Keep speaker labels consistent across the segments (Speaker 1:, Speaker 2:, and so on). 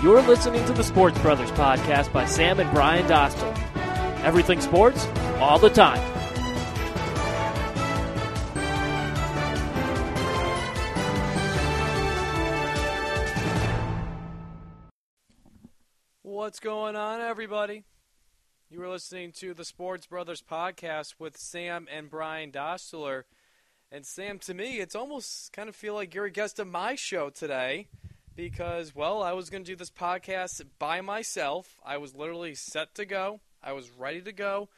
Speaker 1: You're listening to the Sports Brothers podcast by Sam and Brian Dostal. Everything sports, all the time.
Speaker 2: What's going on, everybody? You are listening to the Sports Brothers podcast with Sam and Brian Dostler. And Sam, to me, it's almost kind of feel like you're a guest of my show today because, well, I was going to do this podcast by myself. I was literally set to go. I was ready to go.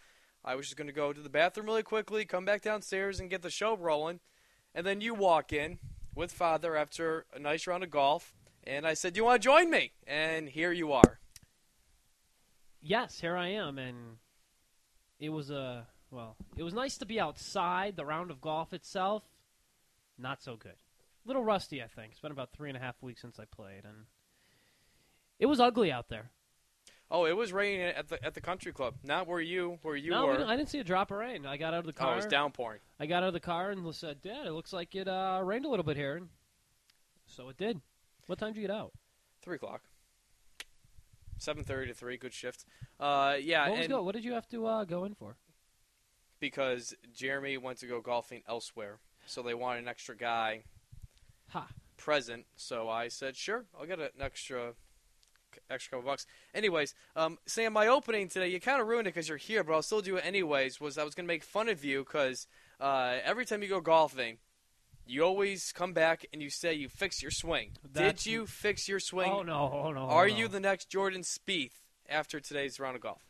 Speaker 2: I was just going to go to the bathroom really quickly, come back downstairs, and get the show rolling. And then you walk in with Father after a nice round of golf. And I said, Do you want to join me? And here you are.
Speaker 1: Yes, here I am, and it was a well. It was nice to be outside. The round of golf itself, not so good. A little rusty, I think. It's been about three and a half weeks since I played, and it was ugly out there.
Speaker 2: Oh, it was raining at the at the country club. Not where you where you
Speaker 1: no,
Speaker 2: were.
Speaker 1: didn't- I didn't see a drop of rain. I got out of the
Speaker 2: oh,
Speaker 1: car.
Speaker 2: it was downpouring.
Speaker 1: I got out of the car and said, "Dad, it looks like it uh, rained a little bit here." And so it did. What time did you get out?
Speaker 2: Three o'clock. Seven thirty to three. Good shift. Uh, yeah,
Speaker 1: what was
Speaker 2: and
Speaker 1: go? What did you have to uh, go in for?
Speaker 2: because Jeremy went to go golfing elsewhere, so they wanted an extra guy
Speaker 1: Ha!
Speaker 2: present. So I said, sure, I'll get an extra extra couple bucks. Anyways, um, Sam, my opening today, you kind of ruined it because you're here, but I'll still do it anyways. Was I was gonna make fun of you because uh, every time you go golfing, you always come back and you say you fix your swing.
Speaker 1: That's-
Speaker 2: Did you fix your swing?
Speaker 1: Oh no! Oh no! oh,
Speaker 2: Are
Speaker 1: no.
Speaker 2: you the next Jordan Spieth after today's round of golf?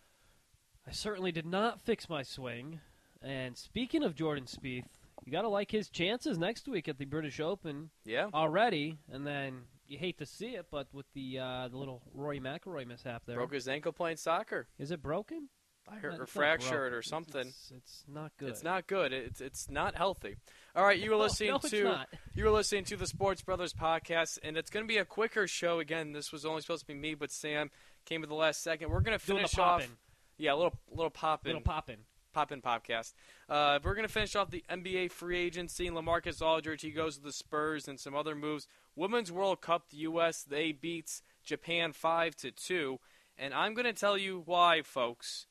Speaker 1: I certainly did not fix my swing. And speaking of Jordan Spieth, you got to like his chances next week at the British Open
Speaker 2: Yeah.
Speaker 1: already. And then you hate to see it, but with the uh, the little Rory McIlroy mishap there,
Speaker 2: Broke his ankle playing soccer.
Speaker 1: is it broken?
Speaker 2: I heard or fractured or something.
Speaker 1: It's, it's not good.
Speaker 2: It's not good. It's it's not healthy. All right, you were listening
Speaker 1: no, it's
Speaker 2: to you were listening to the Sports Brothers podcast, and it's going to be a quicker show. Again, this was only supposed to be me, but Sam came at the last second. We're going to finish off. Yeah, a little little pop in
Speaker 1: Little poppin'.
Speaker 2: Pop in podcast. Uh, we're going to finish off the NBA free agency. Lamarcus Aldridge, he goes to the Spurs and some other moves. Women's World Cup, the U.S. they beats Japan five to two, and I'm going to tell you why, folks.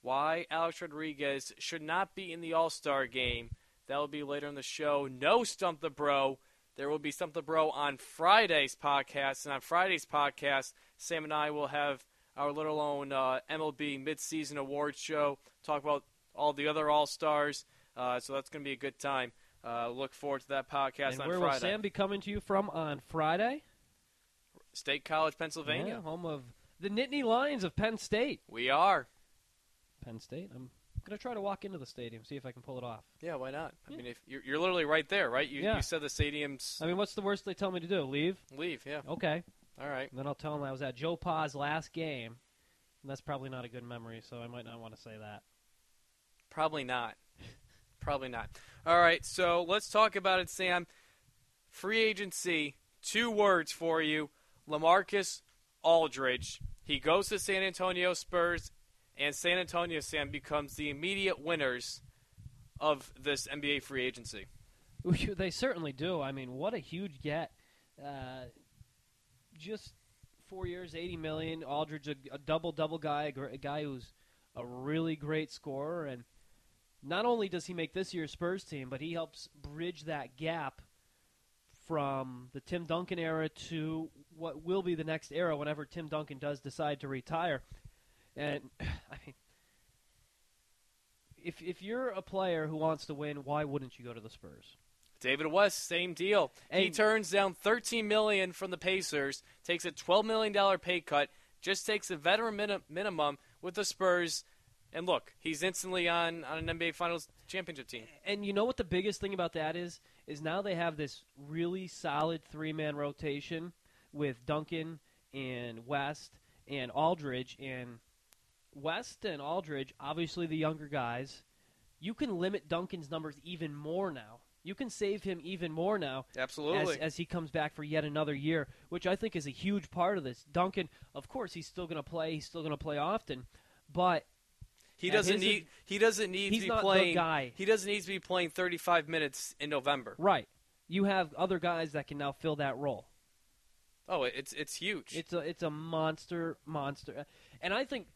Speaker 2: Why Alex Rodriguez should not be in the All Star game. That will be later in the show. No Stump the Bro. There will be Stump the Bro on Friday's podcast, and on Friday's podcast, Sam and I will have our little own uh, MLB midseason awards show. Talk about all the other All Stars. Uh, so that's going to be a good time. Uh, look forward to that podcast
Speaker 1: And
Speaker 2: on
Speaker 1: where
Speaker 2: Friday.
Speaker 1: will Sam be coming to you from on Friday?
Speaker 2: State College, Pennsylvania.
Speaker 1: Yeah, home of the Nittany Lions of Penn State.
Speaker 2: We are.
Speaker 1: Penn State. I'm gonna try to walk into the stadium, see if I can pull it off.
Speaker 2: Yeah, why not? I
Speaker 1: Yeah.
Speaker 2: mean, if you're, you're literally right there, right? You,
Speaker 1: Yeah.
Speaker 2: you said the stadium's
Speaker 1: I mean, what's the worst they tell me to do? Leave?
Speaker 2: leave. Yeah.
Speaker 1: Okay.
Speaker 2: All right.
Speaker 1: And then I'll tell them I was at Joe Pa's last game. And that's probably not a good memory, so I might not want to say that.
Speaker 2: Probably not. Probably not. All right, so let's talk about it, Sam. Free agency, two words for you. Lamarcus Aldridge. He goes to San Antonio Spurs, and San Antonio, Sam, becomes the immediate winners of this NBA free agency.
Speaker 1: They certainly do. I mean, what a huge get. Uh, just four years, 80 million. Aldridge, a, a double-double guy, a, a guy who's a really great scorer. And not only does he make this year's Spurs team, but he helps bridge that gap from the Tim Duncan era to what will be the next era whenever Tim Duncan does decide to retire. And I mean, if if you're a player who wants to win, why wouldn't you go to the Spurs?
Speaker 2: David West, same deal. he turns down 13 million from the Pacers, takes a 12 million dollar pay cut, just takes a veteran min- minimum with the Spurs, and look, he's instantly on on an NBA Finals championship team.
Speaker 1: And you know what the biggest thing about that is? Is now they have this really solid three man rotation with Duncan and West and Aldridge and West and Aldridge, obviously the younger guys. You can limit Duncan's numbers even more now. You can save him even more now as,
Speaker 2: Absolutely.
Speaker 1: as he comes back for yet another year, which I think is a huge part of this. Duncan, of course, he's still going to play. He's still going to play often, but
Speaker 2: he doesn't need he doesn't need
Speaker 1: he's
Speaker 2: to be
Speaker 1: not the
Speaker 2: playing
Speaker 1: guy.
Speaker 2: he doesn't need to be playing 35 minutes in November.
Speaker 1: right, you have other guys that can now fill that role.
Speaker 2: Oh, it's it's huge.
Speaker 1: It's a it's a monster monster, and I think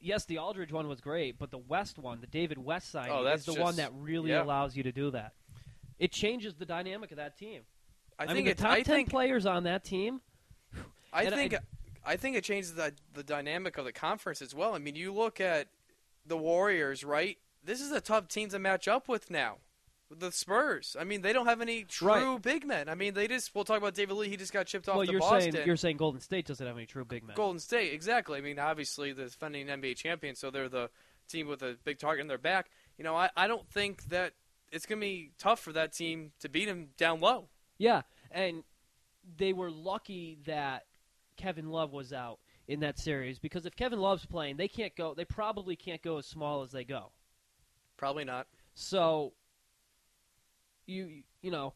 Speaker 1: yes, the Aldridge one was great, but the West one, the David West signing,
Speaker 2: Oh,
Speaker 1: is the
Speaker 2: just-
Speaker 1: one that really
Speaker 2: yeah.
Speaker 1: allows you to do that. It changes the dynamic of that team.
Speaker 2: I
Speaker 1: I,
Speaker 2: think
Speaker 1: mean, the top
Speaker 2: I
Speaker 1: ten
Speaker 2: think
Speaker 1: players on that team.
Speaker 2: I think
Speaker 1: I-
Speaker 2: I think it changes the the dynamic of the conference as well. I mean, you look at the Warriors, right? This is a tough team to match up with now. The Spurs. I mean, they don't have any true
Speaker 1: Right.
Speaker 2: big men. I mean, they just. We'll talk about David Lee. He just got chipped off
Speaker 1: well, you're
Speaker 2: Boston.
Speaker 1: saying you're saying Golden State doesn't have any true big men.
Speaker 2: Golden State, exactly. I mean, obviously the defending NBA champions, so they're the team with a big target in their back. You know, I, I don't think that it's going to be tough for that team to beat them down low.
Speaker 1: Yeah, and they were lucky that Kevin Love was out in that series because if Kevin Love's playing, they can't go. They probably can't go as small as they go.
Speaker 2: Probably not.
Speaker 1: So you you know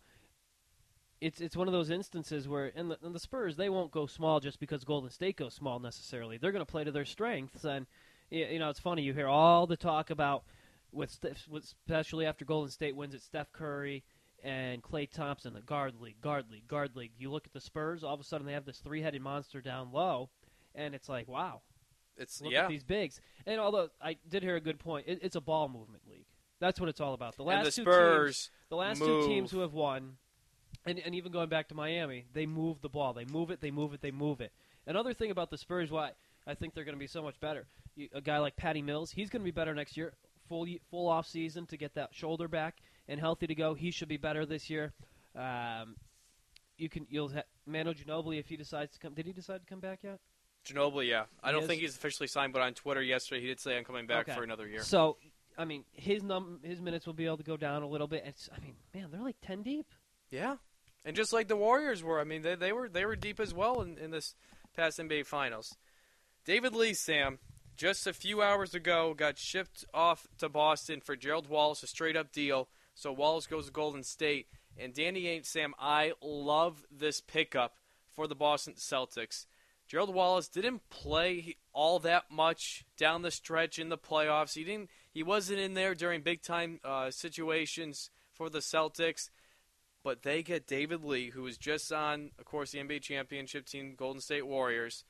Speaker 1: it's it's one of those instances where and the, and the Spurs they won't go small just because Golden State goes small necessarily. They're going to play to their strengths and you know it's funny you hear all the talk about with, with especially after Golden State wins it Steph Curry and Klay Thompson the guard league guard league guard league. You look at the Spurs all of a sudden they have this three-headed monster down low and it's like wow
Speaker 2: It's
Speaker 1: Look
Speaker 2: yeah.
Speaker 1: at these bigs. And although I did hear a good point, it, it's a ball movement league. That's what it's all about. The last
Speaker 2: and the
Speaker 1: two
Speaker 2: Spurs.
Speaker 1: teams, the last
Speaker 2: move.
Speaker 1: two teams who have won, and, and even going back to Miami, they move the ball. They move it. They move it. They move it. Another thing about the Spurs, why I think they're going to be so much better. You, a guy like Patty Mills, he's going to be better next year. Full full off season to get that shoulder back and healthy to go. He should be better this year. Um, you can you'll ha- Manu Ginobili if he decides to come. Did he decide to come back yet?
Speaker 2: Ginobili, yeah. I don't
Speaker 1: He
Speaker 2: think he's officially signed, but on Twitter yesterday he did say I'm coming back
Speaker 1: Okay.
Speaker 2: for another year.
Speaker 1: So, I mean, his num his minutes will be able to go down a little bit. It's, I mean, man, they're like ten deep.
Speaker 2: Yeah, and just like the Warriors were, I mean, they, they were they were deep as well in, in this past NBA Finals. David Lee, Sam, just a few hours ago, got shipped off to Boston for Gerald Wallace, a straight up deal. So Wallace goes to Golden State, and Danny Ainge, Sam, I love this pickup for the Boston Celtics. Gerald Wallace didn't play all that much down the stretch in the playoffs. He didn't. He wasn't in there during big time uh, situations for the Celtics but they get David Lee, who was just on, of course, the NBA championship team, Golden State Warriors.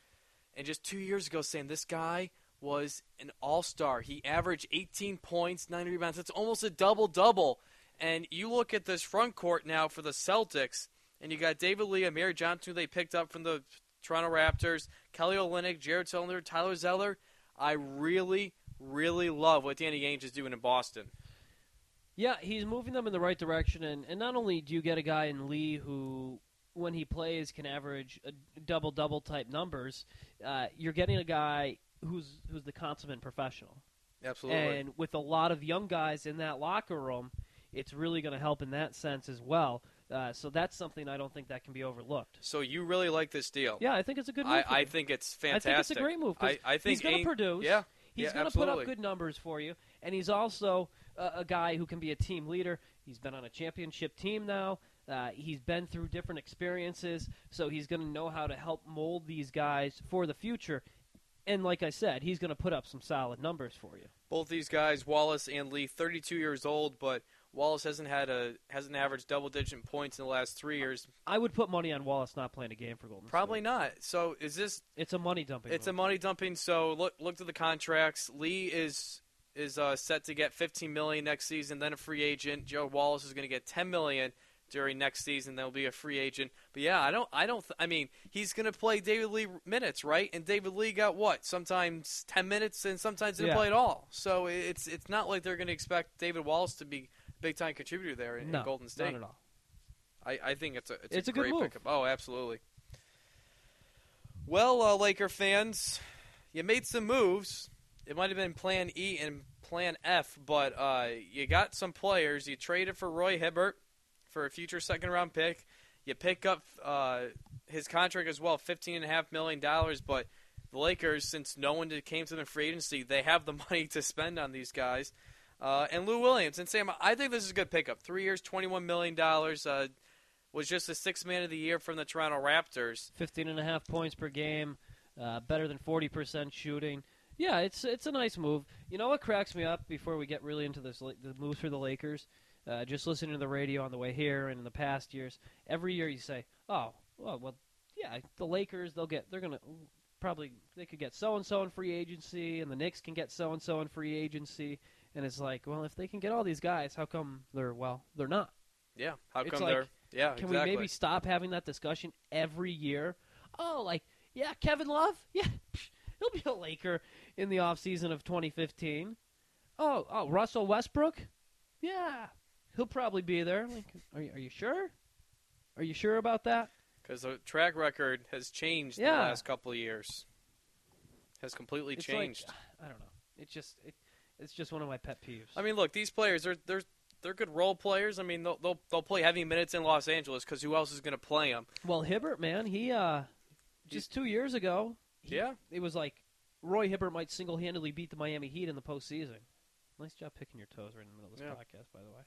Speaker 2: And just two years ago, saying this guy was an all star. He averaged 18 points, 9 rebounds. That's almost a double double. And you look at this front court now for the Celtics, and you got David Lee, Amir Johnson, who they picked up from the Toronto Raptors, Kelly Olynyk, Jared Tillner, Tyler Zeller. I really, really love what Danny Ainge is doing in Boston.
Speaker 1: Yeah, he's moving them in the right direction, and, and not only do you get a guy in Lee who, when he plays, can average double double type numbers, uh, you're getting a guy who's who's the consummate professional.
Speaker 2: Absolutely.
Speaker 1: And with a lot of young guys in that locker room, it's really going to help in that sense as well. Uh, so that's something I don't think that can be overlooked.
Speaker 2: so you really like this deal?
Speaker 1: Yeah, I think it's a good move.
Speaker 2: I, I think it's fantastic.
Speaker 1: I think it's a great move.
Speaker 2: I, I think
Speaker 1: he's going to produce.
Speaker 2: Yeah,
Speaker 1: He's
Speaker 2: yeah,
Speaker 1: going to put up good numbers for you, and he's also a, a guy who can be a team leader. He's been on a championship team now. Uh, he's been through different experiences, so he's going to know how to help mold these guys for the future. And like I said, he's going to put up some solid numbers for you.
Speaker 2: Both these guys, Wallace and Lee, 32 years old, but Wallace hasn't had a hasn't averaged double digit points in the last three years.
Speaker 1: I would put money on Wallace not playing a game for Golden
Speaker 2: Probably
Speaker 1: State.
Speaker 2: not. So is this?
Speaker 1: It's a money dumping.
Speaker 2: It's a money dumping. So look look at the contracts. Lee is is uh, set to get 15 million next season, then a free agent. Joe Wallace is going to get 10 million during next season. Then will be a free agent. But yeah, I don't I don't th- I mean he's going to play David Lee minutes, right? And David Lee got what? Sometimes 10 minutes, and sometimes didn't
Speaker 1: Yeah.
Speaker 2: play at all. So it's it's not like they're going to expect David Wallace to be a big time contributor there in, in Golden State.
Speaker 1: Not at all.
Speaker 2: I, I think it's a it's,
Speaker 1: It's
Speaker 2: a,
Speaker 1: a good
Speaker 2: great
Speaker 1: move.
Speaker 2: pickup. Oh, absolutely. Well, uh, Laker fans, you made some moves. It might have been Plan E and Plan F, but uh, you got some players. You traded for Roy Hibbert for a future second round pick. You pick up uh, his contract as well, fifteen and a half million dollars. But the Lakers, since no one came to them free agency, they have the money to spend on these guys. Uh, and Lou Williams and Sam, I think this is a good pickup. Three years, twenty-one million dollars. Uh, was just the sixth man of the year from the Toronto Raptors.
Speaker 1: 15 and a half points per game, uh, better than 40% shooting. Yeah, it's it's a nice move. You know what cracks me up before we get really into this the moves for the Lakers? Uh, just listening to the radio on the way here and in the past years, every year you say, "Oh, well, well, yeah, the Lakers they'll get they're gonna probably they could get so and so in free agency, and the Knicks can get so and so in free agency, and it's like, well, if they can get all these guys, how come they're well they're not?
Speaker 2: Yeah. How
Speaker 1: It's
Speaker 2: come
Speaker 1: like,
Speaker 2: they're yeah
Speaker 1: Can
Speaker 2: exactly.
Speaker 1: we maybe stop having that discussion every year? Oh, like yeah, Kevin Love, yeah, he'll be a Laker in the off season of 2015. Oh, oh, Russell Westbrook, yeah, he'll probably be there. Like, are you, are you sure? Are you sure about that?
Speaker 2: Because the track record has changed in
Speaker 1: Yeah.
Speaker 2: the last couple of years. Has completely
Speaker 1: It's
Speaker 2: changed.
Speaker 1: Like, I don't know. It's just it, it's just one of my pet peeves.
Speaker 2: I mean, look, these players they're they're they're good role players. I mean, they'll they'll, they'll play heavy minutes in Los Angeles because who else is going to play them?
Speaker 1: well, Hibbert, man, he uh, just two years ago, he,
Speaker 2: Yeah.
Speaker 1: it was like Roy Hibbert might single-handedly beat the Miami Heat in the postseason. Nice job picking your toes right in the middle of this
Speaker 2: Yeah.
Speaker 1: podcast, by the way.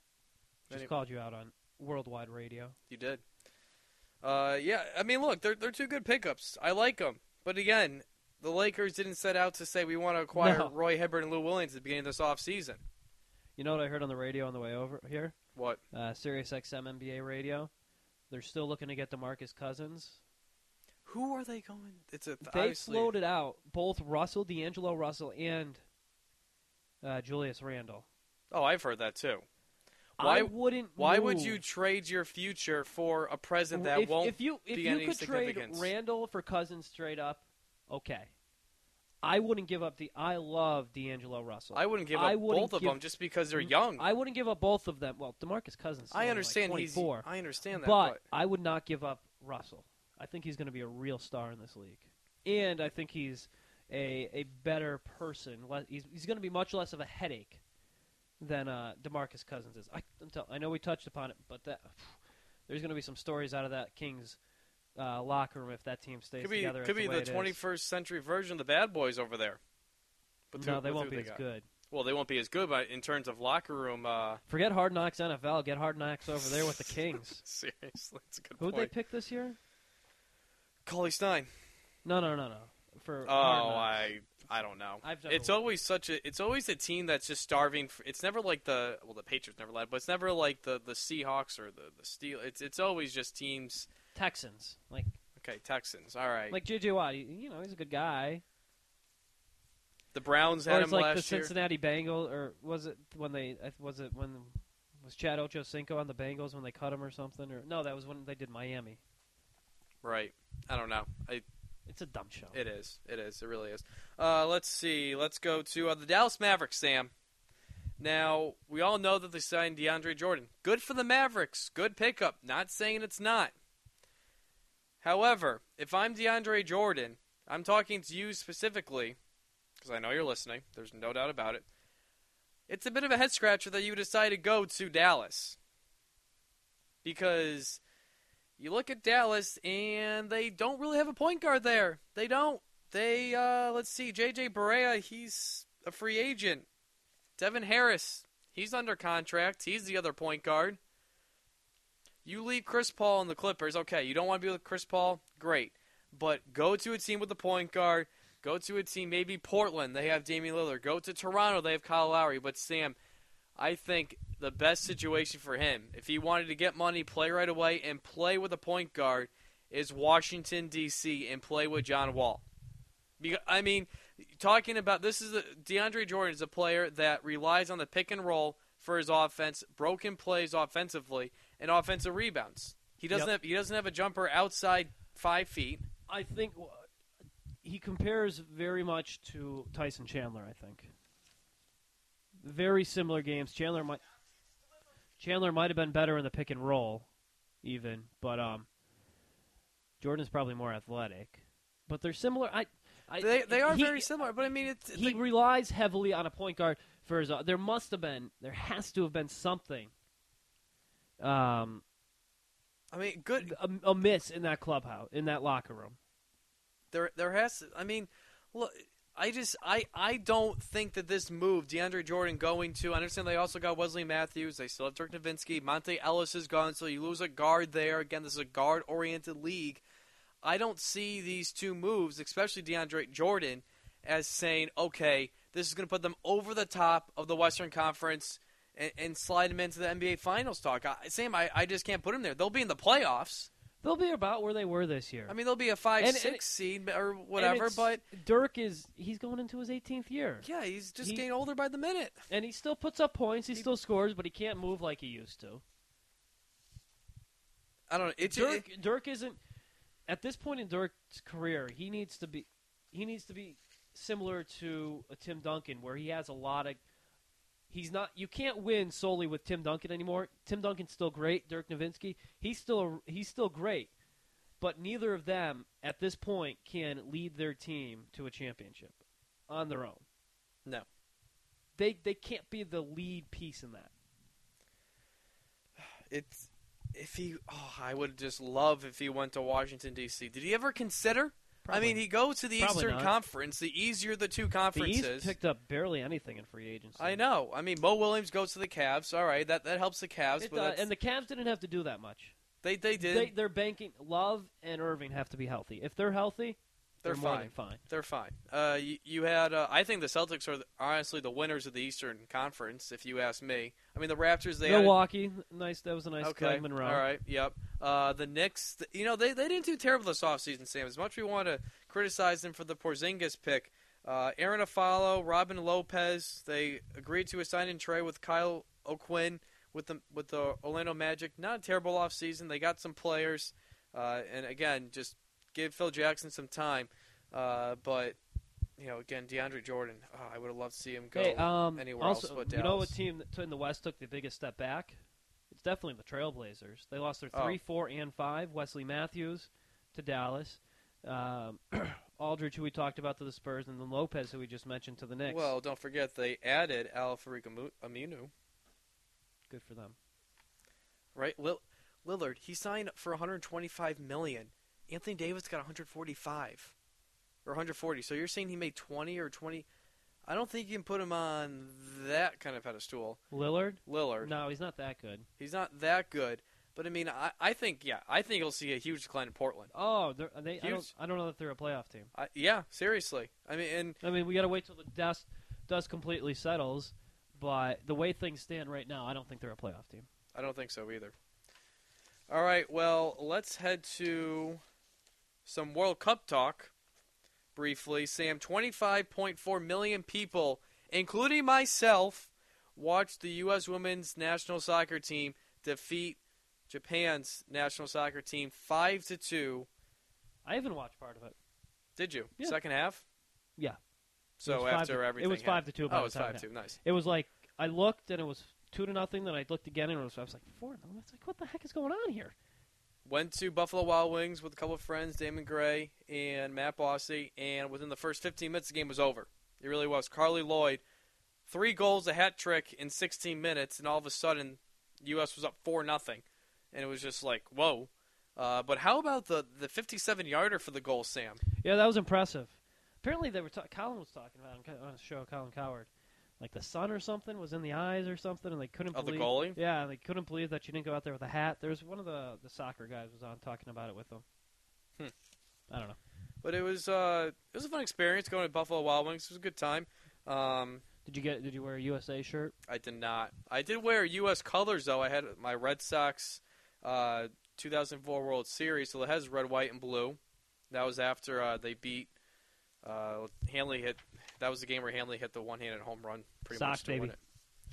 Speaker 1: Just
Speaker 2: Any-
Speaker 1: called you out on worldwide radio.
Speaker 2: You did. Uh, yeah. I mean, look, they're they're two good pickups. I like them, but again, the Lakers didn't set out to say we want to acquire
Speaker 1: No.
Speaker 2: Roy Hibbert and Lou Williams at the beginning of this offseason.
Speaker 1: You know what I heard on the radio on the way over here?
Speaker 2: What?
Speaker 1: Uh, Sirius XM NBA radio. They're still looking to get DeMarcus Cousins.
Speaker 2: Who are they going? It's a
Speaker 1: They
Speaker 2: obviously-
Speaker 1: floated out both Russell, D'Angelo Russell, and uh, Julius Randle.
Speaker 2: Oh, I've heard that too. Why-
Speaker 1: I wouldn't.
Speaker 2: Why would you trade your future for a present that
Speaker 1: if,
Speaker 2: won't?
Speaker 1: if you if
Speaker 2: be
Speaker 1: you could trade? Randle for Cousins straight up, okay. I wouldn't give up the. I love D'Angelo Russell.
Speaker 2: I wouldn't give up
Speaker 1: wouldn't
Speaker 2: both of
Speaker 1: give-
Speaker 2: them just because they're young.
Speaker 1: I wouldn't give up both of them. Well, Demarcus Cousins.
Speaker 2: I understand
Speaker 1: like
Speaker 2: he's.
Speaker 1: 24,
Speaker 2: I understand that,
Speaker 1: but,
Speaker 2: but
Speaker 1: I would not give up Russell. I think he's going to be a real star in this league, and I think he's a a better person. He's he's going to be much less of a headache than uh, Demarcus Cousins is. I tell- I know we touched upon it, but that there's going to be some stories out of that Kings uh, locker room if that team stays
Speaker 2: could be
Speaker 1: together.
Speaker 2: could be the
Speaker 1: is.
Speaker 2: 21st century version of the Bad Boys over there. But
Speaker 1: No,
Speaker 2: who-
Speaker 1: they won't be
Speaker 2: they
Speaker 1: as
Speaker 2: got.
Speaker 1: good.
Speaker 2: Well, they won't be as good, but in terms of locker room, uh,
Speaker 1: Forget Hard Knocks NFL. Get Hard Knocks over there with the Kings.
Speaker 2: seriously, it's a good
Speaker 1: Who'd they pick this year?
Speaker 2: Cauley Stein.
Speaker 1: No, no, no, no. For
Speaker 2: Oh, I I don't know.
Speaker 1: I've never
Speaker 2: It's always such a. It's always a team that's just starving. For, it's never like the well, the Patriots never led, but it's never like the the Seahawks or the the Steel. It's it's always just teams.
Speaker 1: Texans. Like
Speaker 2: Okay, Texans. All right.
Speaker 1: like JJ Watt. You know, he's a good guy.
Speaker 2: the Browns had
Speaker 1: or
Speaker 2: him
Speaker 1: it's like
Speaker 2: last
Speaker 1: the
Speaker 2: year.
Speaker 1: Cincinnati Bengals, or was it when they? Was it when was Chad Ochocinco on the Bengals when they cut him or something? Or no, that was when they did Miami.
Speaker 2: Right. I don't know. I
Speaker 1: It's a dumb show.
Speaker 2: It is. It is. It really is. Uh, let's see. Let's go to uh, the Dallas Mavericks, Sam. Now, we all know that they signed DeAndre Jordan. Good for the Mavericks. Good pickup. Not saying it's not. However, if I'm DeAndre Jordan, I'm talking to you specifically, because I know you're listening. There's no doubt about it. It's a bit of a head scratcher that you decide to go to Dallas. Because you look at Dallas and they don't really have a point guard there. They don't. They uh let's see, JJ Barea, he's a free agent. Devin Harris, he's under contract. He's the other point guard. You leave Chris Paul and the Clippers. Okay, you don't want to be with Chris Paul? Great. But go to a team with a point guard. Go to a team, maybe Portland. They have Damian Lillard. Go to Toronto. They have Kyle Lowry. But Sam, I think the best situation for him, if he wanted to get money, play right away, and play with a point guard, is Washington D.C. and play with John Wall. Because, I mean, talking about this is a, DeAndre Jordan is a player that relies on the pick and roll for his offense, broken plays offensively, and offensive rebounds. He doesn't
Speaker 1: Yep.
Speaker 2: have he doesn't have a jumper outside five feet.
Speaker 1: I think he compares very much to Tyson Chandler. I think very similar games. Chandler might Chandler might have been better in the pick and roll, even, but um, Jordan's probably more athletic. But they're similar. I, I
Speaker 2: They they are
Speaker 1: he-
Speaker 2: very similar, but I mean it's
Speaker 1: He relies heavily on a point guard for his. There must have been. There has to have been something. Um,
Speaker 2: I mean good
Speaker 1: a, a miss in that clubhouse, in that locker room.
Speaker 2: There, there has. To, I mean, look. I just, I, I don't think that this move, DeAndre Jordan going to. I understand they also got Wesley Matthews. They still have Dirk Nowitzki. Monta Ellis is gone, so you lose a guard there. Again, this is a guard-oriented league. I don't see these two moves, especially DeAndre Jordan, as saying, okay, this is going to put them over the top of the Western Conference and, and slide them into the NBA Finals talk. I, Sam, I, I just can't put them there. They'll be in the playoffs.
Speaker 1: They'll be about where they were this year.
Speaker 2: I mean, they'll be a five,
Speaker 1: And-
Speaker 2: six seed or whatever, but
Speaker 1: Dirk is he's going into his 18th year,
Speaker 2: yeah, he's just
Speaker 1: He-
Speaker 2: getting older by the minute.
Speaker 1: and he still puts up points. He
Speaker 2: He-
Speaker 1: still scores, but he can't move like he used to.
Speaker 2: I don't know. It's
Speaker 1: Dirk Dirk isn't at this point in Dirk's career. He needs to be he needs to be similar to a Tim Duncan, where he has a lot of. He's not. You can't win solely with Tim Duncan anymore. Tim Duncan's still great. Dirk Nowitzki, he's still he's still great, but neither of them at this point can lead their team to a championship on their own.
Speaker 2: No.
Speaker 1: They they can't be the lead piece in that.
Speaker 2: it's if he. Oh, I would just love if he went to Washington D.C. Did he ever consider? I mean, he goes to the
Speaker 1: Probably
Speaker 2: Eastern
Speaker 1: not.
Speaker 2: Conference. The easier the two conferences. the.
Speaker 1: East picked up barely anything in free agency.
Speaker 2: I know. I mean, Mo Williams goes to the Cavs. All right, that that helps the Cavs,
Speaker 1: It
Speaker 2: but
Speaker 1: and the Cavs didn't have to do that much.
Speaker 2: they they did.
Speaker 1: They, they're banking. Love and Irving have to be healthy. If they're healthy,
Speaker 2: They're
Speaker 1: they're, more
Speaker 2: fine.
Speaker 1: than fine.
Speaker 2: They're fine. Uh, you, you had. Uh, I think the Celtics are the, honestly the winners of the Eastern Conference, if you ask me. I mean, the Raptors. They
Speaker 1: Milwaukee, nice. That was a nice
Speaker 2: okay. All right. Yep. Uh, the Knicks. th- You know, they they didn't do terrible this offseason, Sam. As much as we want to criticize them for the Porzingis pick, uh, Arron Afflalo, Robin Lopez. They agreed to a sign and trade with Kyle O'Quinn with the with the Orlando Magic. Not a terrible offseason. They got some players, uh, and again, just give Phil Jackson some time. Uh, but you know, again, DeAndre Jordan. Oh, I would have loved to see him go.
Speaker 1: Hey, um,
Speaker 2: anywhere
Speaker 1: also,
Speaker 2: else but
Speaker 1: you know what team in the West took the biggest step back? It's definitely the Trailblazers. They lost their
Speaker 2: Oh.
Speaker 1: three, four, and five. Wesley Matthews to Dallas. Um, Aldridge, who we talked about to the Spurs, and then Lopez, who we just mentioned to the Knicks.
Speaker 2: Well, don't forget they added Al Farouq Amu- Aminu.
Speaker 1: good for them.
Speaker 2: right? Lil- Lillard, he signed for 125 million. Anthony Davis got 145 or 140. So you're saying he made 20 or 20? I don't think you can put him on that kind of pedestal.
Speaker 1: Lillard?
Speaker 2: Lillard,
Speaker 1: No, he's not that good.
Speaker 2: he's not that good. But I mean, I, I think yeah, I think you'll see a huge decline in Portland.
Speaker 1: Oh, they're. I don't, I don't know that they're a playoff team.
Speaker 2: I, yeah, seriously. I mean, and
Speaker 1: I mean, we got to wait till the dust dust completely settles. But the way things stand right now, I don't think they're a playoff team.
Speaker 2: I don't think so either. All right, well, let's head to some World Cup talk briefly. Sam, 25.4 million people, including myself, watched the U.S. women's national soccer team defeat Japan's national soccer team 5 to 2.
Speaker 1: I even watched part of it.
Speaker 2: Did you?
Speaker 1: Yeah.
Speaker 2: Second half?
Speaker 1: Yeah.
Speaker 2: So after
Speaker 1: to-
Speaker 2: everything.
Speaker 1: it was five to two. By
Speaker 2: Oh, it was 5
Speaker 1: it
Speaker 2: 2. Nice.
Speaker 1: It was like I looked and it was two to nothing. Then I looked again and it was I was like four. to nothing. It's like what the heck is going on here?
Speaker 2: Went to Buffalo Wild Wings with a couple of friends, Damon Gray and Matt Bossy, and within the first 15 minutes, the game was over. It really was. Carli Lloyd, three goals, a hat trick in 16 minutes, and all of a sudden, U.S. was up 4 nothing, And it was just like, whoa. Uh, but how about the, the 57 yarder for the goal, Sam?
Speaker 1: Yeah, that was impressive. Apparently, they were ta- Colin was talking about on the show. Colin Cowherd, like the sun or something was in the eyes or something, and they couldn't
Speaker 2: Of the
Speaker 1: believe.
Speaker 2: goalie?
Speaker 1: Yeah, and they couldn't believe that you didn't go out there with a hat. There's one of the the soccer guys was on talking about it with them.
Speaker 2: Hmm.
Speaker 1: I don't know.
Speaker 2: But it was uh, it was a fun experience going to Buffalo Wild Wings. It was a good time. Um,
Speaker 1: Did you get? Did you wear a USA shirt?
Speaker 2: I did not. I did wear U.S. colors though. I had my Red Sox uh, 2004 World Series, so it has red, white, and blue. That was after uh, they beat uh, Hanley. Hit that was the game where Hanley hit the one-handed home run, pretty
Speaker 1: Sox,
Speaker 2: much to win it.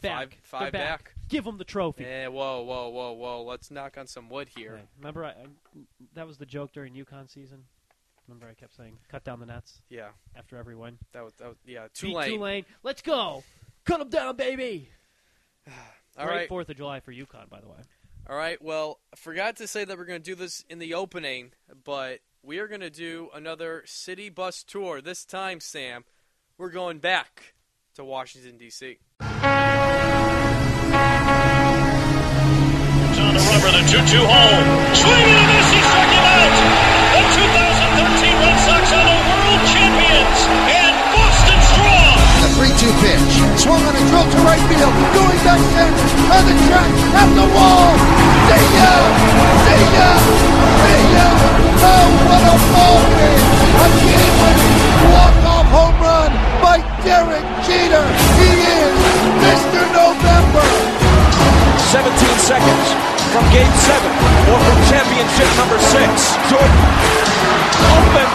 Speaker 1: Back.
Speaker 2: Five,
Speaker 1: They're
Speaker 2: five
Speaker 1: back.
Speaker 2: back.
Speaker 1: Give them the trophy.
Speaker 2: Eh, whoa, whoa, whoa, whoa! Let's knock on some wood here.
Speaker 1: Yeah. Remember, I, I, that was the joke during UConn season. Remember, I kept saying, "Cut down the nets
Speaker 2: Yeah,
Speaker 1: after every win."
Speaker 2: that was, that was yeah.
Speaker 1: Beat
Speaker 2: Tulane.
Speaker 1: Tulane. Let's go. Cut them down, baby.
Speaker 2: All right. Great.
Speaker 1: Fourth of July for UConn, by the way.
Speaker 2: All right. Well, I forgot to say that we're going to do this in the opening, but we are going to do another city bus tour. This time, Sam, we're going back to Washington, D.C.
Speaker 3: It's on the rubber, the 2-2 home. Swing and a miss, he struck him out. The 2013 Red Sox are the world champions, and Boston strong.
Speaker 4: The 3-2 pitch. Swung on a drill to right field. Going back center. On the track. At the wall. See ya! See ya! See ya! Oh, what a ball game! A game-winning Derek Jeter. He is Mr. November.
Speaker 5: 17 seconds from game seven or from championship number six. Jordan open.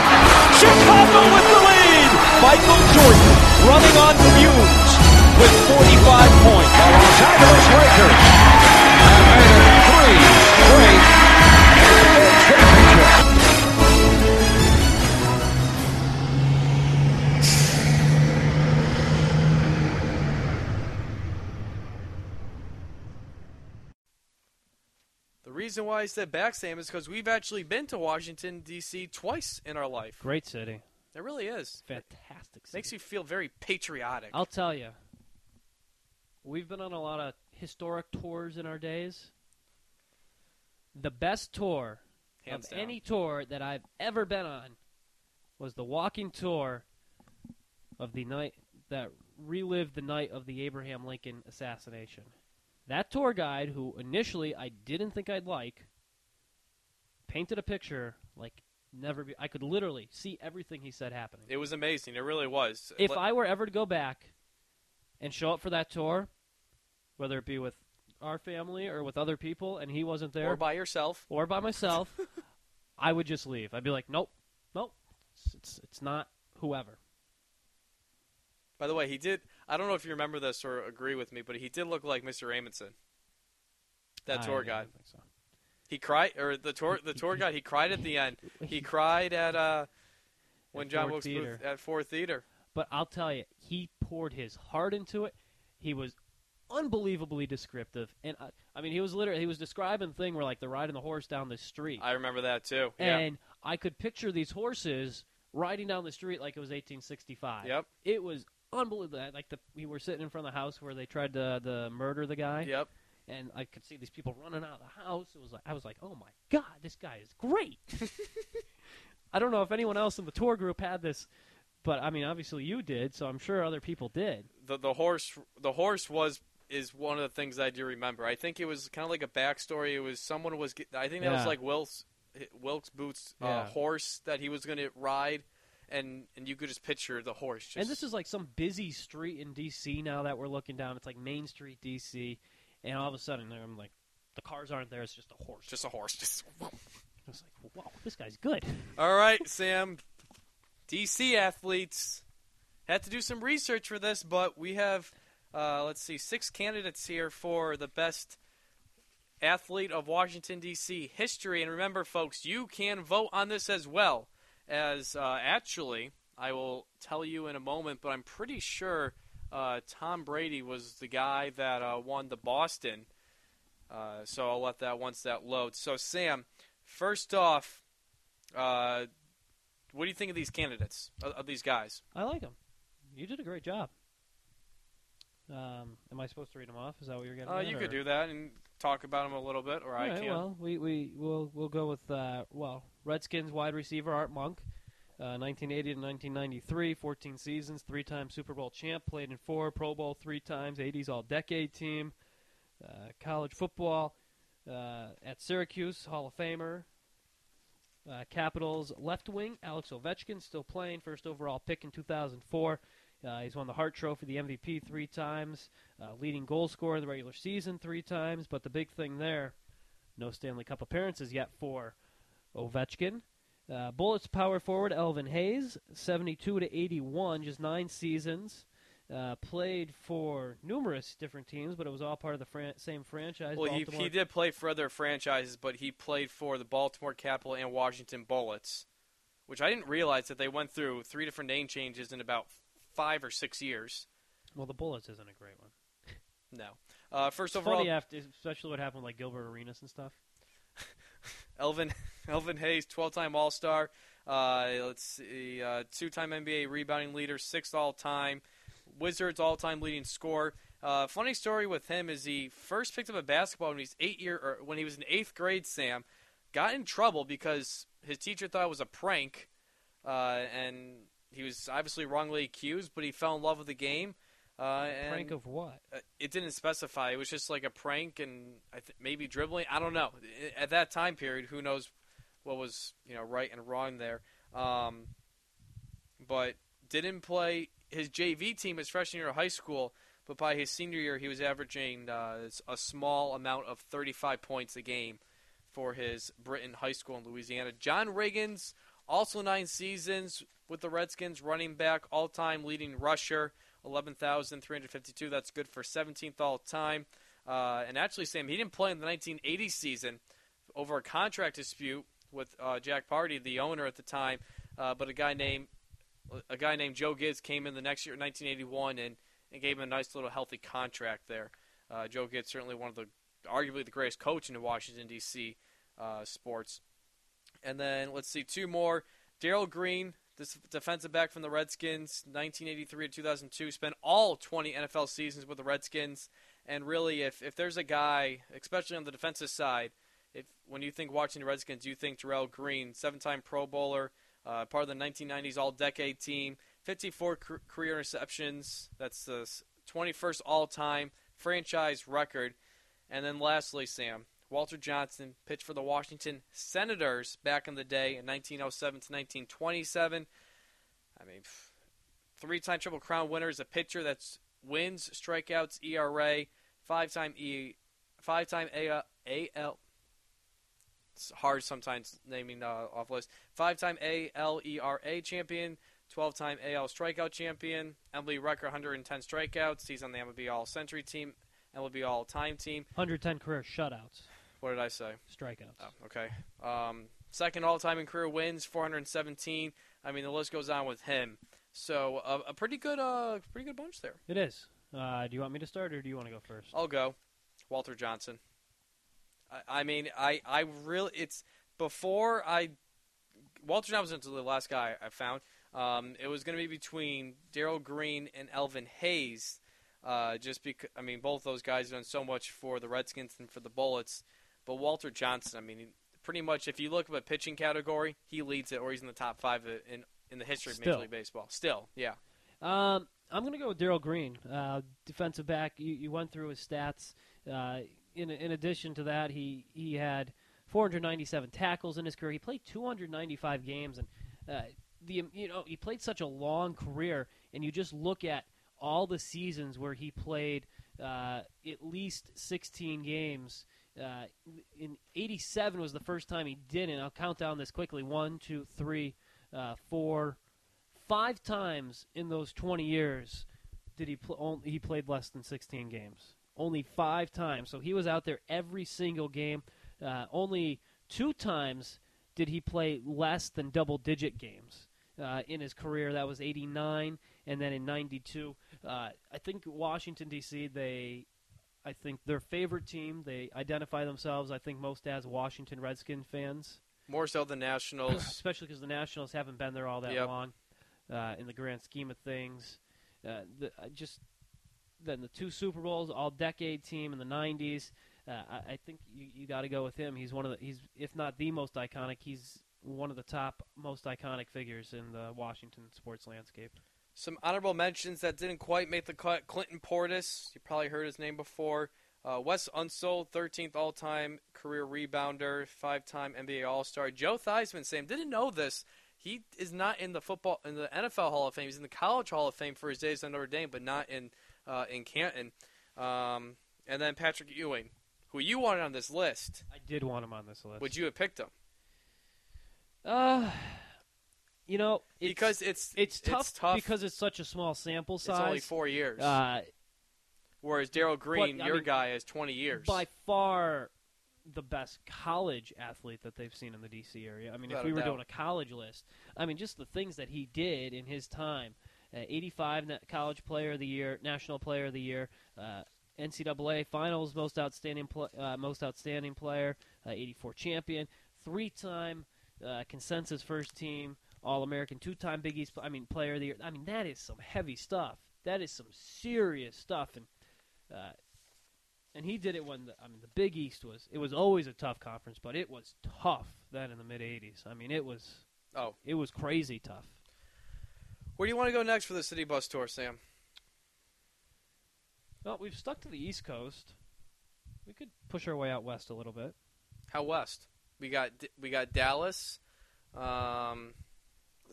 Speaker 5: Chicago with the lead.
Speaker 3: Michael Jordan running on fumes with 45 points.
Speaker 5: Los Angeles Lakers have made it three straight
Speaker 2: reason why I said back, Sam, is because we've actually been to Washington, D.C. twice in our life.
Speaker 1: Great city.
Speaker 2: It really is.
Speaker 1: Fantastic city.
Speaker 2: Makes you feel very patriotic.
Speaker 1: I'll tell you. We've been on a lot of historic tours in our days. The best tour
Speaker 2: Hands
Speaker 1: of
Speaker 2: down.
Speaker 1: any tour that I've ever been on was the walking tour of the night that relived the night of the Abraham Lincoln assassination. That tour guide, who initially I didn't think I'd like, painted a picture like never. Be- I could literally see everything he said happening.
Speaker 2: It was amazing. It really was.
Speaker 1: If
Speaker 2: Let-
Speaker 1: I were ever to go back and show up for that tour, whether it be with our family or with other people, and he wasn't there,
Speaker 2: or by yourself,
Speaker 1: or by myself, I would just leave. I'd be like, nope, nope, it's it's, it's not whoever.
Speaker 2: By the way, he did. I don't know if you remember this or agree with me, but he did look like Mr. Amundsen. That
Speaker 1: I
Speaker 2: tour
Speaker 1: don't
Speaker 2: guide.
Speaker 1: think so.
Speaker 2: He cried, or the tour the tour guide. He cried at the end. He cried at uh when
Speaker 1: At
Speaker 2: John Wilkes. Booth at Ford Theater.
Speaker 1: But I'll tell you, he poured his heart into it. He was unbelievably descriptive, and I, I mean, he was literally he was describing thing where like they're riding the horse down the street,
Speaker 2: I remember that too. Yeah.
Speaker 1: and I could picture these horses riding down the street like it was 1865.
Speaker 2: Yep.
Speaker 1: It was unbelievable. Like the we were sitting in front of the house where they tried to, to murder the guy,
Speaker 2: Yep.
Speaker 1: and I could see these people running out of the house. It was like I was like, oh my god, this guy is great. I don't know if anyone else in the tour group had this, but I mean, obviously you did, so I'm sure other people did.
Speaker 2: The the horse the horse was is one of the things I do remember. I think it was kind of like a backstory. It was someone was I think that was like Wilkes Wilkes Booth's uh,
Speaker 1: Yeah.
Speaker 2: horse that he was going to ride, and and you could just picture the horse. Just,
Speaker 1: And this is like some busy street in D.C. now that we're looking down. It's like Main Street, D.C., and all of a sudden I'm like, the cars aren't there. It's just a horse.
Speaker 2: just a horse. Just
Speaker 1: I was like, whoa, this guy's good.
Speaker 2: All right, Sam. DC athletes had to do some research for this, but we have, uh, let's see, six candidates here for the best athlete of Washington, D.C. history. And remember, folks, you can vote on this as well. As uh, actually, I will tell you in a moment, but I'm pretty sure uh, Tom Brady was the guy that uh, won the Boston. Uh, so I'll let that once that loads. So, Sam, first off, uh, what do you think of these candidates, of, of these guys?
Speaker 1: I like them. You did a great job. Um, am I supposed to read them off? Is that what you're getting?
Speaker 2: Uh,
Speaker 1: at,
Speaker 2: you
Speaker 1: or-
Speaker 2: could do that and talk about them a little bit, or I
Speaker 1: All right,
Speaker 2: can.
Speaker 1: Well, we we we'll we'll go with uh, well Redskins wide receiver Art Monk, uh, 1980 to 1993, 14 seasons, three-time Super Bowl champ, played in four Pro Bowl three times, 80s All-Decade team, uh, college football uh, at Syracuse, Hall of Famer. Uh, Capitals left wing Alex Ovechkin still playing, first overall pick in 2004. Uh, he's won the Hart Trophy, the MVP three times, uh, leading goal scorer in the regular season three times. But the big thing there, no Stanley Cup appearances yet for Ovechkin. Uh, Bullets power forward Elvin Hayes, 72 to 81, just nine seasons. Uh, played for numerous different teams, but it was all part of the fran- same franchise.
Speaker 2: Well, he, he did play for other franchises, but he played for the Baltimore Capital and Washington Bullets, which I didn't realize that they went through three different name changes in about five or six years.
Speaker 1: Well, the Bullets isn't a great one.
Speaker 2: No. Uh, first
Speaker 1: It's
Speaker 2: overall,
Speaker 1: funny after, especially what happened with like Gilbert Arenas and stuff.
Speaker 2: Elvin Elvin Hayes, 12-time All-Star. Uh, let's see, uh, two-time NBA rebounding leader, sixth all-time. Wizards all-time leading scorer. Uh, funny story with him is he first picked up a basketball when he was eight year or when he was in eighth grade. Sam got in trouble because his teacher thought it was a prank, uh, and he was obviously wrongly accused. But he fell in love with the game. Uh,
Speaker 1: Prank of what?
Speaker 2: uh, it didn't specify. It was just like a prank and I th- maybe dribbling. I don't know. At that time period, who knows what was you know right and wrong there. Um, but didn't play his JV team his freshman year of high school. But by his senior year, he was averaging uh, a small amount of 35 points a game for his Britton high school in Louisiana. John Riggins, also nine seasons, with the Redskins. Running back, all time leading rusher, 11,352. That's good for 17th all time. Uh, and actually, Sam, he didn't play in the 1980 season over a contract dispute with uh, Jack Party, the owner at the time. Uh, but a guy named a guy named Joe Gibbs came in the next year, 1981, and, and gave him a nice little healthy contract there. Uh, Joe Gibbs certainly one of the arguably the greatest coach in Washington D.C. Uh, sports. And then let's see two more. Darrell Green, this defensive back from the Redskins, 1983 to 2002, spent all 20 NFL seasons with the Redskins. And really, if if there's a guy, especially on the defensive side, if when you think watching the Redskins, you think Darrell Green, seven-time Pro Bowler, uh, part of the 1990s All-Decade team, 54 career interceptions. That's the 21st all-time franchise record. And then lastly, Sam Walter Johnson pitched for the Washington Senators back in the day in 1907 to 1927. I mean, three-time Triple Crown winner is a pitcher that's wins, strikeouts, ERA, five-time E, five-time AL, AL it's hard sometimes naming uh, off list. Five-time ALERA champion, 12-time AL strikeout champion. MLB record 110 strikeouts. He's on the MLB All Century team, MLB All Time team.
Speaker 1: 110 career shutouts,
Speaker 2: What did I say?
Speaker 1: strikeouts.
Speaker 2: Oh, okay. Um, second all-time in career wins, 417. I mean, the list goes on with him. So uh, a pretty good, uh, pretty good bunch there.
Speaker 1: It is. Uh, do you want me to start or do you want to go first?
Speaker 2: I'll go. Walter Johnson. I, I mean, I, I really, it's before I, Walter Johnson was the last guy I found. Um, it was going to be between Darrell Green and Elvin Hayes. Uh, just because, I mean, both those guys have done so much for the Redskins and for the Bullets. But Walter Johnson, I mean, pretty much if you look at a pitching category, he leads it, or he's in the top five in in the history of
Speaker 1: Still.
Speaker 2: Major League Baseball. Still, yeah.
Speaker 1: Um, I'm going to go with Darrell Green, uh, defensive back. You, you went through his stats. Uh, in in addition to that, he he had 497 tackles in his career. He played 295 games, and uh, the you know he played such a long career. And you just look at all the seasons where he played uh, at least 16 games. Uh, in '87 was the first time he didn't. I'll count down this quickly: one, two, three, uh, four, five times in those 20 years did he pl- only, he played less than 16 games. Only five times. So he was out there every single game. Uh, only two times did he play less than double digit games uh, in his career. That was 89 and then in 92. Uh, I think Washington, D.C., they. I think their favorite team. They identify themselves, I think, most as Washington Redskin fans
Speaker 2: More so than Nationals.
Speaker 1: especially because the Nationals haven't been there all that
Speaker 2: Yep.
Speaker 1: long uh, in the grand scheme of things. Uh, the, uh, just then the two Super Bowls, all decade team in the '90s. Uh, I, I think you, you got to go with him. He's one of the he's if not the most iconic, he's one of the top most iconic figures in the Washington sports landscape.
Speaker 2: Some honorable mentions that didn't quite make the cut. Clinton Portis, you probably heard his name before. Uh, Wes Unseld, 13th all-time career rebounder, five-time NBA All-Star. Joe Theismann, Sam didn't know this. He is not in the football in the NFL Hall of Fame. He's in the College Hall of Fame for his days at Notre Dame, but not in uh, in Canton. Um, and then Patrick Ewing, who you wanted on this list.
Speaker 1: I did want him on this list.
Speaker 2: Would you have picked him?
Speaker 1: Uh, you know, it's,
Speaker 2: because it's
Speaker 1: it's tough,
Speaker 2: tough
Speaker 1: because it's such a small sample
Speaker 2: it's
Speaker 1: size.
Speaker 2: only four years.
Speaker 1: Uh,
Speaker 2: Whereas Darrell Green,
Speaker 1: I
Speaker 2: your
Speaker 1: mean,
Speaker 2: guy, has 20 years.
Speaker 1: by far the best college athlete that they've seen in the DC area. I mean,
Speaker 2: Without
Speaker 1: if we were
Speaker 2: doubt.
Speaker 1: doing a college list, I mean, just the things that he did in his time. Uh, 85 na- college player of the year, national player of the year, uh, NCAA finals most outstanding pl- uh, most outstanding player, uh, 84 champion, three-time uh, consensus first team All-American, two-time Big East. I mean, player of the year. I mean, that is some heavy stuff. That is some serious stuff, and uh, and he did it when the, I mean the Big East was it was always a tough conference, but it was tough then in the mid '80s. I mean it was
Speaker 2: oh,
Speaker 1: it was crazy tough.
Speaker 2: where do you want to go next for the city bus tour, Sam?
Speaker 1: Well, we've stuck to the East Coast. We could push our way out west a little bit.
Speaker 2: How west? We got we got Dallas. Um,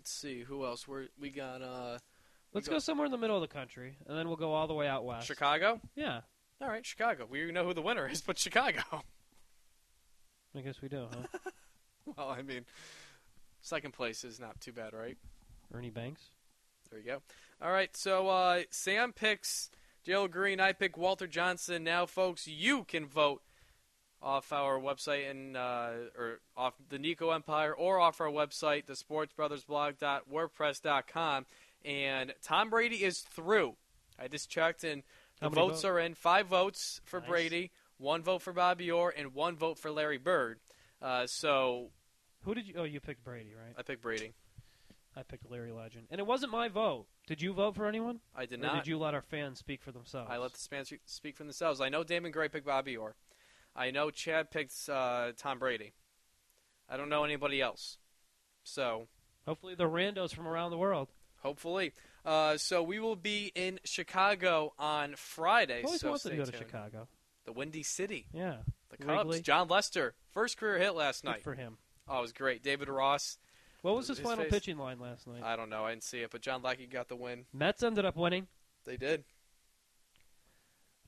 Speaker 2: let's see who else. We we got uh,
Speaker 1: Let's
Speaker 2: go-
Speaker 1: go somewhere in the middle of the country, and then we'll go all the way out west.
Speaker 2: Chicago.
Speaker 1: Yeah,
Speaker 2: All right, Chicago. We know who the winner is, but Chicago.
Speaker 1: I guess we do, huh?
Speaker 2: well, I mean, second place is not too bad, right?
Speaker 1: Ernie Banks.
Speaker 2: There you go. All right, so uh, Sam picks Jalen Green. I pick Walter Johnson. Now, folks, you can vote off our website and uh, or off the Nico Empire or off our website, thesportsbrothersblog.wordpress.com. And Tom Brady is through. I just checked, and the votes
Speaker 1: votes?
Speaker 2: are in. Five votes for
Speaker 1: Nice.
Speaker 2: Brady, one vote for Bobby Orr, and one vote for Larry Bird. Uh, so
Speaker 1: Who did you? Oh, you picked Brady, right?
Speaker 2: I picked Brady.
Speaker 1: I picked Larry Legend, and it wasn't my vote. Did you vote for anyone?
Speaker 2: I did
Speaker 1: or
Speaker 2: not.
Speaker 1: did you let our fans speak for themselves?
Speaker 2: I let the fans speak for themselves. I know Damon Gray picked Bobby Orr. I know Chad picked uh, Tom Brady. I don't know anybody else. So
Speaker 1: Hopefully, the randos from around the world.
Speaker 2: hopefully, uh, so we will be in Chicago on Friday.
Speaker 1: Always
Speaker 2: so
Speaker 1: wanted to go to. Chicago.
Speaker 2: The Windy City,
Speaker 1: Yeah,
Speaker 2: the Cubs.
Speaker 1: Wrigley.
Speaker 2: Jon Lester, first career hit last
Speaker 1: good
Speaker 2: night.
Speaker 1: for him.
Speaker 2: Oh, it was great. David Ross.
Speaker 1: What was his,
Speaker 2: His
Speaker 1: final
Speaker 2: face-
Speaker 1: pitching line last night?
Speaker 2: I don't know. I didn't see it, but John Lackey got the win.
Speaker 1: Mets ended up winning.
Speaker 2: They did.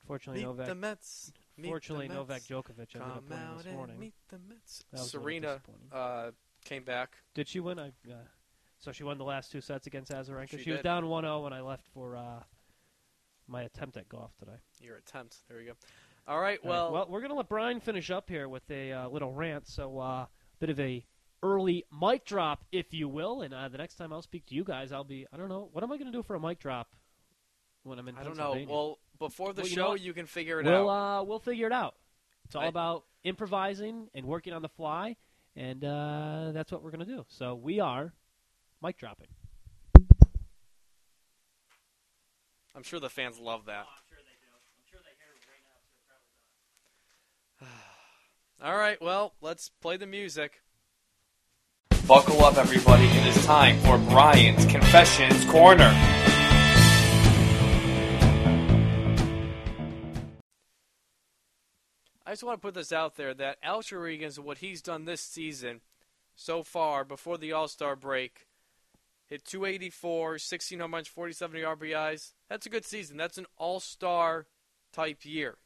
Speaker 1: Unfortunately,
Speaker 2: Meet
Speaker 1: Novak.
Speaker 2: the Mets. Meet
Speaker 1: Fortunately, Novak Djokovic ended up
Speaker 2: Come
Speaker 1: winning
Speaker 2: out
Speaker 1: this
Speaker 2: and
Speaker 1: morning.
Speaker 2: meet the Mets.
Speaker 1: That was a little
Speaker 2: Serena
Speaker 1: disappointing.
Speaker 2: uh, came back.
Speaker 1: Did she win? I, uh, so she won the last two sets against Azarenka.
Speaker 2: She
Speaker 1: She, was
Speaker 2: did.
Speaker 1: down 1-0 when I left for uh, my attempt at golf today.
Speaker 2: Your attempt. There you go. All right.
Speaker 1: All right,
Speaker 2: Well,
Speaker 1: well, we're gonna let Brian finish up here with a uh, little rant. So, a uh, bit of a early mic drop, if you will. And uh, the next time I'll speak to you guys, I'll be I don't know what am I gonna do for a mic drop when I'm in
Speaker 2: I don't know.
Speaker 1: Pennsylvania.
Speaker 2: Well, before the
Speaker 1: Well, you know
Speaker 2: show, you can figure it
Speaker 1: we'll
Speaker 2: out.
Speaker 1: uh, we'll figure it out. It's all
Speaker 2: I-
Speaker 1: about improvising and working on the fly, and uh, that's what we're gonna do. So we are mic dropping.
Speaker 2: I'm sure the fans love that.
Speaker 1: Oh, sure they do. I'm sure they hear right
Speaker 2: now, so all right. Well, let's play the music. Buckle up, everybody. It is time for Brian's Confessions Corner. Just want to put this out there that Alex Rodriguez, what he's done this season so far before the All Star break, hit 284, 16 home runs, 47 RBIs. That's a good season. That's an All Star type year.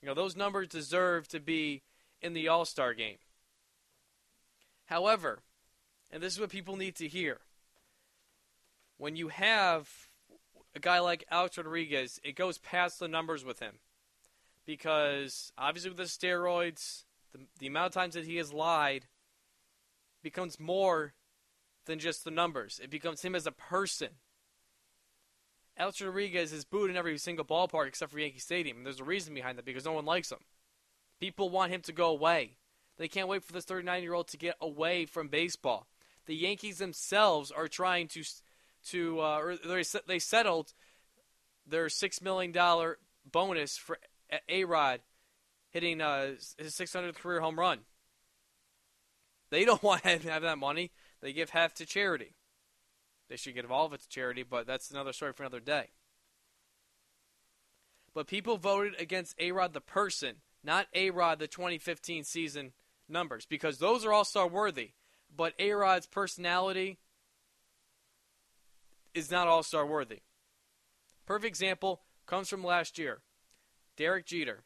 Speaker 2: You know, those numbers deserve to be in the All Star game. However, and this is what people need to hear when you have a guy like Alex Rodriguez, it goes past the numbers with him. Because obviously, with the steroids, the, the amount of times that he has lied becomes more than just the numbers. It becomes him as a person. Alex Rodriguez is booed in every single ballpark except for Yankee Stadium. And there's a reason behind that because no one likes him. People want him to go away. They can't wait for this 39 year old to get away from baseball. The Yankees themselves are trying to, to uh, they settled their six million dollar bonus for A Rod hitting uh, his 600th career home run. They don't want to have that money. They give half to charity. They should give all of it to charity, but that's another story for another day. But people voted against A Rod the person, not A Rod the 2015 season numbers, because those are all star worthy. But A Rod's personality is not all star worthy. Perfect example comes from last year Derek Jeter.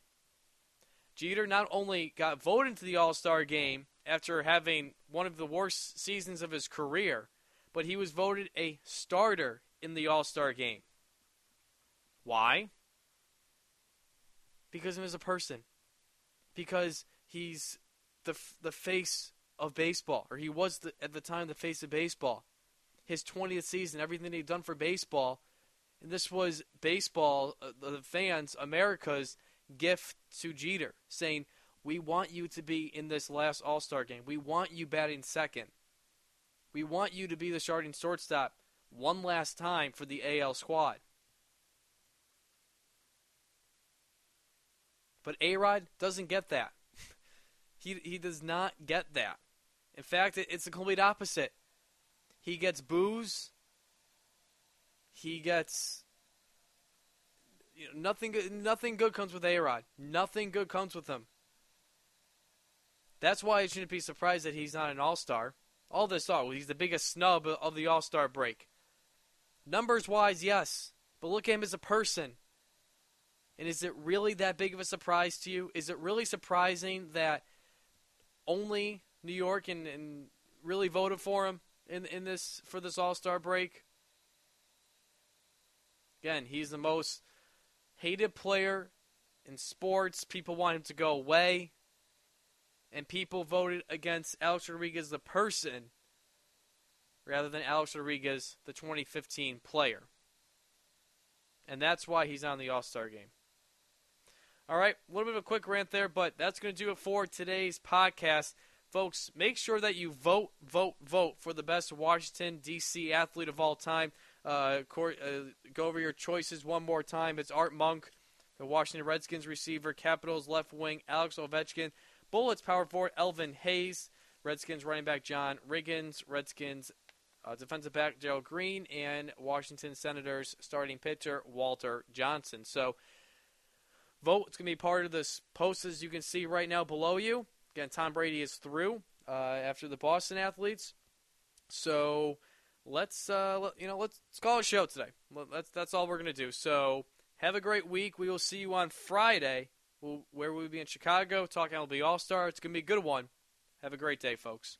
Speaker 2: Jeter not only got voted into the All Star game after having one of the worst seasons of his career, but he was voted a starter in the All Star game. Why? Because him as a person. Because he's the the face of baseball, or he was the, at the time the face of baseball. His 20th season, everything he'd done for baseball, and this was baseball, uh, the fans, America's gift to Jeter, saying, "We want you to be in this last All Star game. We want you batting second. We want you to be the starting shortstop one last time for the AL squad." But A Rod doesn't get that. he he does not get that. In fact, it, it's the complete opposite. He gets booze. He gets you know, nothing. Nothing good comes with A Rod. Nothing good comes with him. That's why I shouldn't be surprised that he's not an All Star. All this thought, he's the biggest snub of the All Star break. Numbers wise, yes, but look at him as a person. And is it really that big of a surprise to you? Is it really surprising that only New York and, and really voted for him? in in this for this All Star break. Again, he's the most hated player in sports. People want him to go away. And people voted against Alex Rodriguez, the person, rather than Alex Rodriguez, the 2015 player. And that's why he's on the All Star game. All right, a little bit of a quick rant there, but that's going to do it for today's podcast. Folks, make sure that you vote, vote, vote for the best Washington, D.C. athlete of all time. Uh, cor- uh, go over your choices one more time. It's Art Monk, the Washington Redskins receiver, Capitals left wing, Alex Ovechkin, Bullets power forward, Elvin Hayes, Redskins running back, John Riggins, Redskins uh, defensive back, Darrell Green, and Washington Senators starting pitcher, Walter Johnson. So, vote. It's going to be part of this post as you can see right now below you. Again, Tom Brady is through uh, after the Boston athletes. So let's uh, you know let's, let's call it a show today. That's that's all we're to do. So have a great week. We will see you on Friday. Where we'll be in Chicago talking MLB All Star. It's to be a good one. Have a great day, folks.